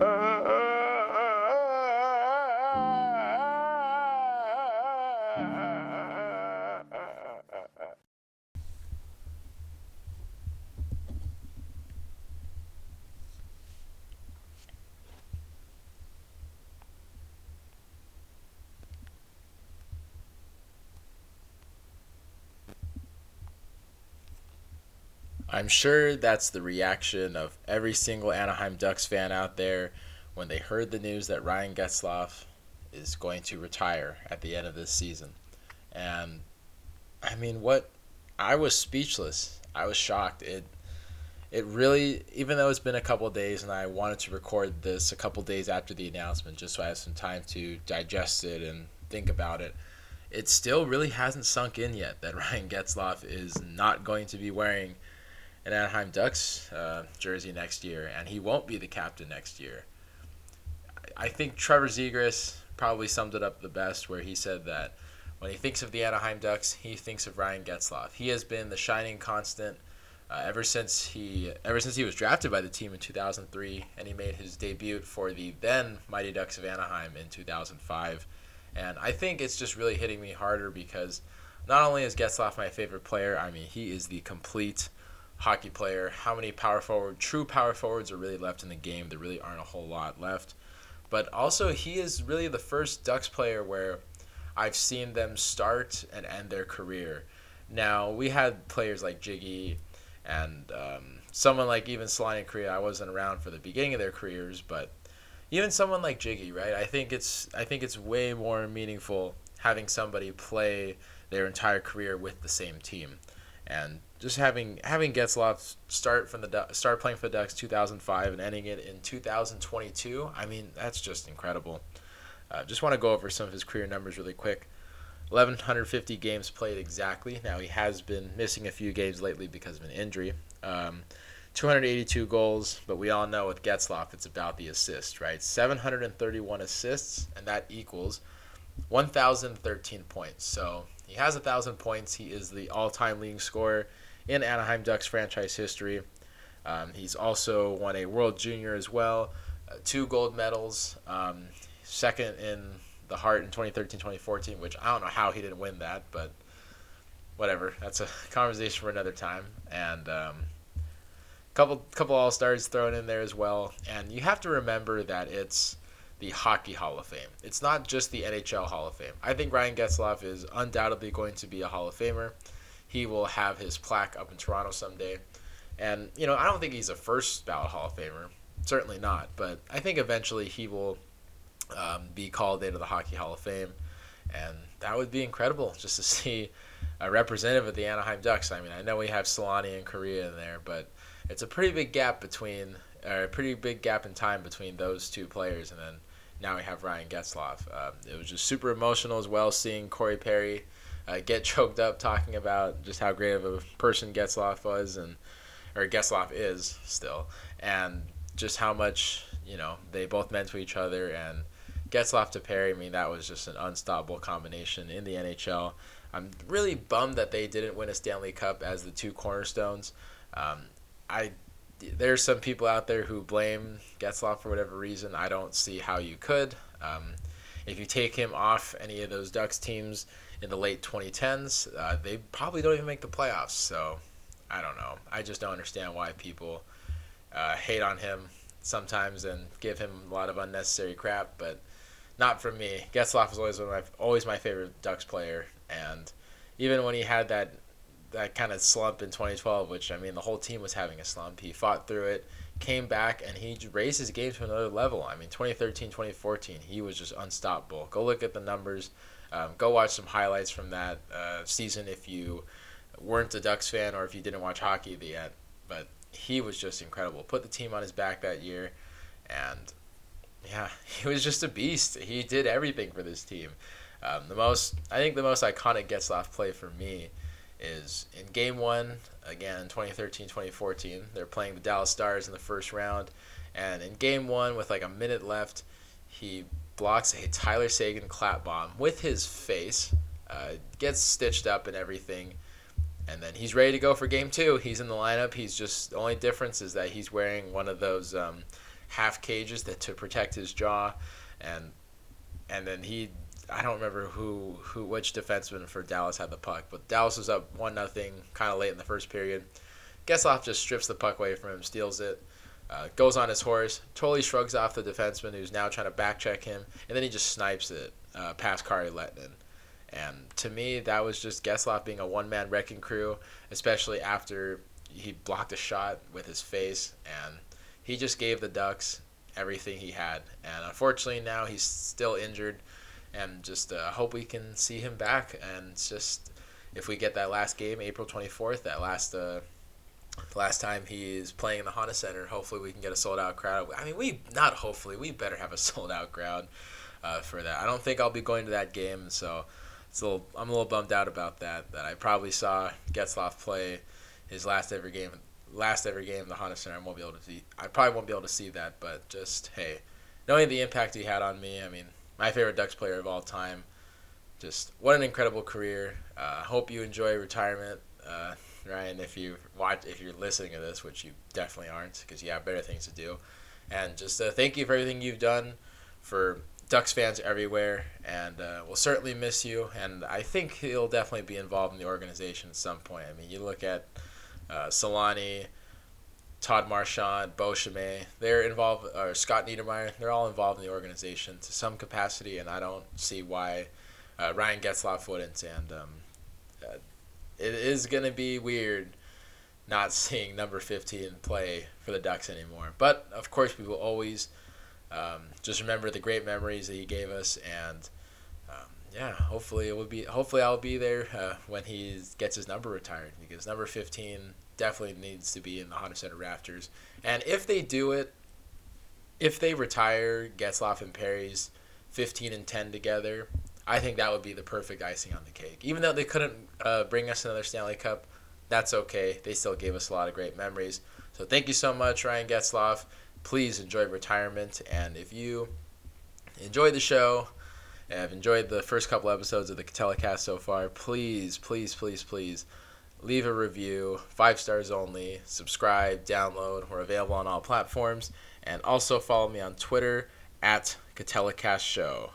Uh, I'm sure that's the reaction of every single Anaheim Ducks fan out there when they heard the news that Ryan Getzlaf is going to retire at the end of this season. And I mean, what I was speechless. I was shocked. It it really even though it's been a couple days and I wanted to record this a couple days after the announcement just so I have some time to digest it and think about it. It still really hasn't sunk in yet that Ryan Getzlaf is not going to be wearing an Anaheim Ducks uh, jersey next year, and he won't be the captain next year. I think Trevor Zegras probably summed it up the best, where he said that when he thinks of the Anaheim Ducks, he thinks of Ryan Getzlaf. He has been the shining constant uh, ever since he ever since he was drafted by the team in 2003, and he made his debut for the then Mighty Ducks of Anaheim in 2005. And I think it's just really hitting me harder because not only is Getzlaf my favorite player, I mean he is the complete hockey player. How many power forward, true power forwards are really left in the game? There really aren't a whole lot left. But also, he is really the first Ducks player where I've seen them start and end their career. Now, we had players like Jiggy and um, someone like even and Kariya. I wasn't around for the beginning of their careers, but even someone like Jiggy, right? I think it's I think it's way more meaningful having somebody play their entire career with the same team. And just having having Getzlaf start from the start playing for the Ducks 2005 and ending it in 2022. I mean, that's just incredible. Uh, just want to go over some of his career numbers really quick. 1150 games played exactly. Now he has been missing a few games lately because of an injury. Um, 282 goals, but we all know with Getzlaf it's about the assist, right? 731 assists, and that equals 1,013 points. So he has a thousand points. He is the all-time leading scorer in Anaheim Ducks franchise history. Um, he's also won a World Junior as well, uh, two gold medals, um, second in the Hart in 2013 2014, which I don't know how he didn't win that, but whatever. That's a conversation for another time. And um, couple couple All Stars thrown in there as well. And you have to remember that it's the Hockey Hall of Fame. It's not just the NHL Hall of Fame. I think Ryan Getzlaf is undoubtedly going to be a Hall of Famer he will have his plaque up in Toronto someday. And, you know, I don't think he's a first ballot Hall of Famer. Certainly not. But I think eventually he will um, be called into the Hockey Hall of Fame. And that would be incredible just to see a representative of the Anaheim Ducks. I mean, I know we have Selanne and Kariya in there, but it's a pretty big gap between, or a pretty big gap in time between those two players. And then now we have Ryan Getzlaf. Um, it was just super emotional as well seeing Corey Perry uh, get choked up talking about just how great of a person Getzlaf was and or Getzlaf is still, and just how much you know they both meant to each other. And Getzlaf to Perry, I mean that was just an unstoppable combination in the NHL. I'm really bummed that they didn't win a Stanley Cup as the two cornerstones. Um, I there's some people out there who blame Getzlaf for whatever reason. I don't see how you could. Um, if you take him off any of those Ducks teams, in the late 2010s. Uh, they probably don't even make the playoffs. So I don't know. I just don't understand why people uh, hate on him sometimes and give him a lot of unnecessary crap. But not for me. Getzlaf was always one of my always my favorite Ducks player, and even when he had that that kind of slump in 2012, which I mean the whole team was having a slump, he fought through it, came back, and he raised his game to another level. I mean 2013, 2014, he was just unstoppable. Go look at the numbers. Um, go watch some highlights from that uh, season if you weren't a Ducks fan or if you didn't watch hockey yet. But he was just incredible. Put the team on his back that year, and yeah, he was just a beast. He did everything for this team. Um, the most, I think, the most iconic Getzlaf play for me is in Game One again, 2013-2014. They're playing the Dallas Stars in the first round, and in Game One with like a minute left, he blocks a Tyler Seguin clap bomb with his face, uh, gets stitched up and everything, and then he's ready to go for game two. He's in the lineup. He's just the only difference is that he's wearing one of those um, half cages that to protect his jaw, and and then he I don't remember who who which defenseman for Dallas had the puck, but Dallas was up one nothing kind of late in the first period. Getzlaf just strips the puck away from him, steals it, uh, goes on his horse, totally shrugs off the defenseman who's now trying to backcheck him, and then he just snipes it uh, past Kari Lehtonen. And to me, that was just Getzlaf being a one man wrecking crew, especially after he blocked a shot with his face, and he just gave the Ducks everything he had. And unfortunately, now he's still injured, and just uh, hope we can see him back. And just if we get that last game, April twenty fourth, that last uh, last time he is playing in the Honda Center, hopefully we can get a sold out crowd. I mean, we not hopefully we better have a sold out crowd uh, for that. I don't think I'll be going to that game, so it's a little, I'm a little bummed out about that. That I probably saw Getzlaf play his last ever game, last ever game in the Honda Center. I won't be able to see. I probably won't be able to see that, but just hey, knowing the impact he had on me. I mean, my favorite Ducks player of all time. Just what an incredible career. Uh, hope you enjoy retirement, uh, Ryan. If you watch, if you're listening to this, which you definitely aren't, because you have better things to do. And just uh, thank you for everything you've done for Ducks fans everywhere, and uh, we'll certainly miss you. And I think he'll definitely be involved in the organization at some point. I mean, you look at uh, Selanne, Todd Marchant, Bo Chimay, they're involved, or Scott Niedermayer, they're all involved in the organization to some capacity, and I don't see why uh, Ryan Getzlaf wouldn't. And um, uh, it is going to be weird not seeing number 15 play for the Ducks anymore. But of course, we will always um, just remember the great memories that he gave us, and yeah, hopefully it will be. Hopefully, I'll be there uh, when he gets his number retired because number 15 definitely needs to be in the Honda Center rafters. And if they do it, if they retire Getzlaf and Perry's 15 and 10 together, I think that would be the perfect icing on the cake. Even though they couldn't uh, bring us another Stanley Cup, that's okay. They still gave us a lot of great memories. So thank you so much, Ryan Getzlaf. Please enjoy retirement. And if you enjoy the show, have enjoyed the first couple episodes of the Catellicast so far, please, please, please, please leave a review, five stars only, subscribe, download. We're available on all platforms. And also follow me on Twitter at Catellicast Show.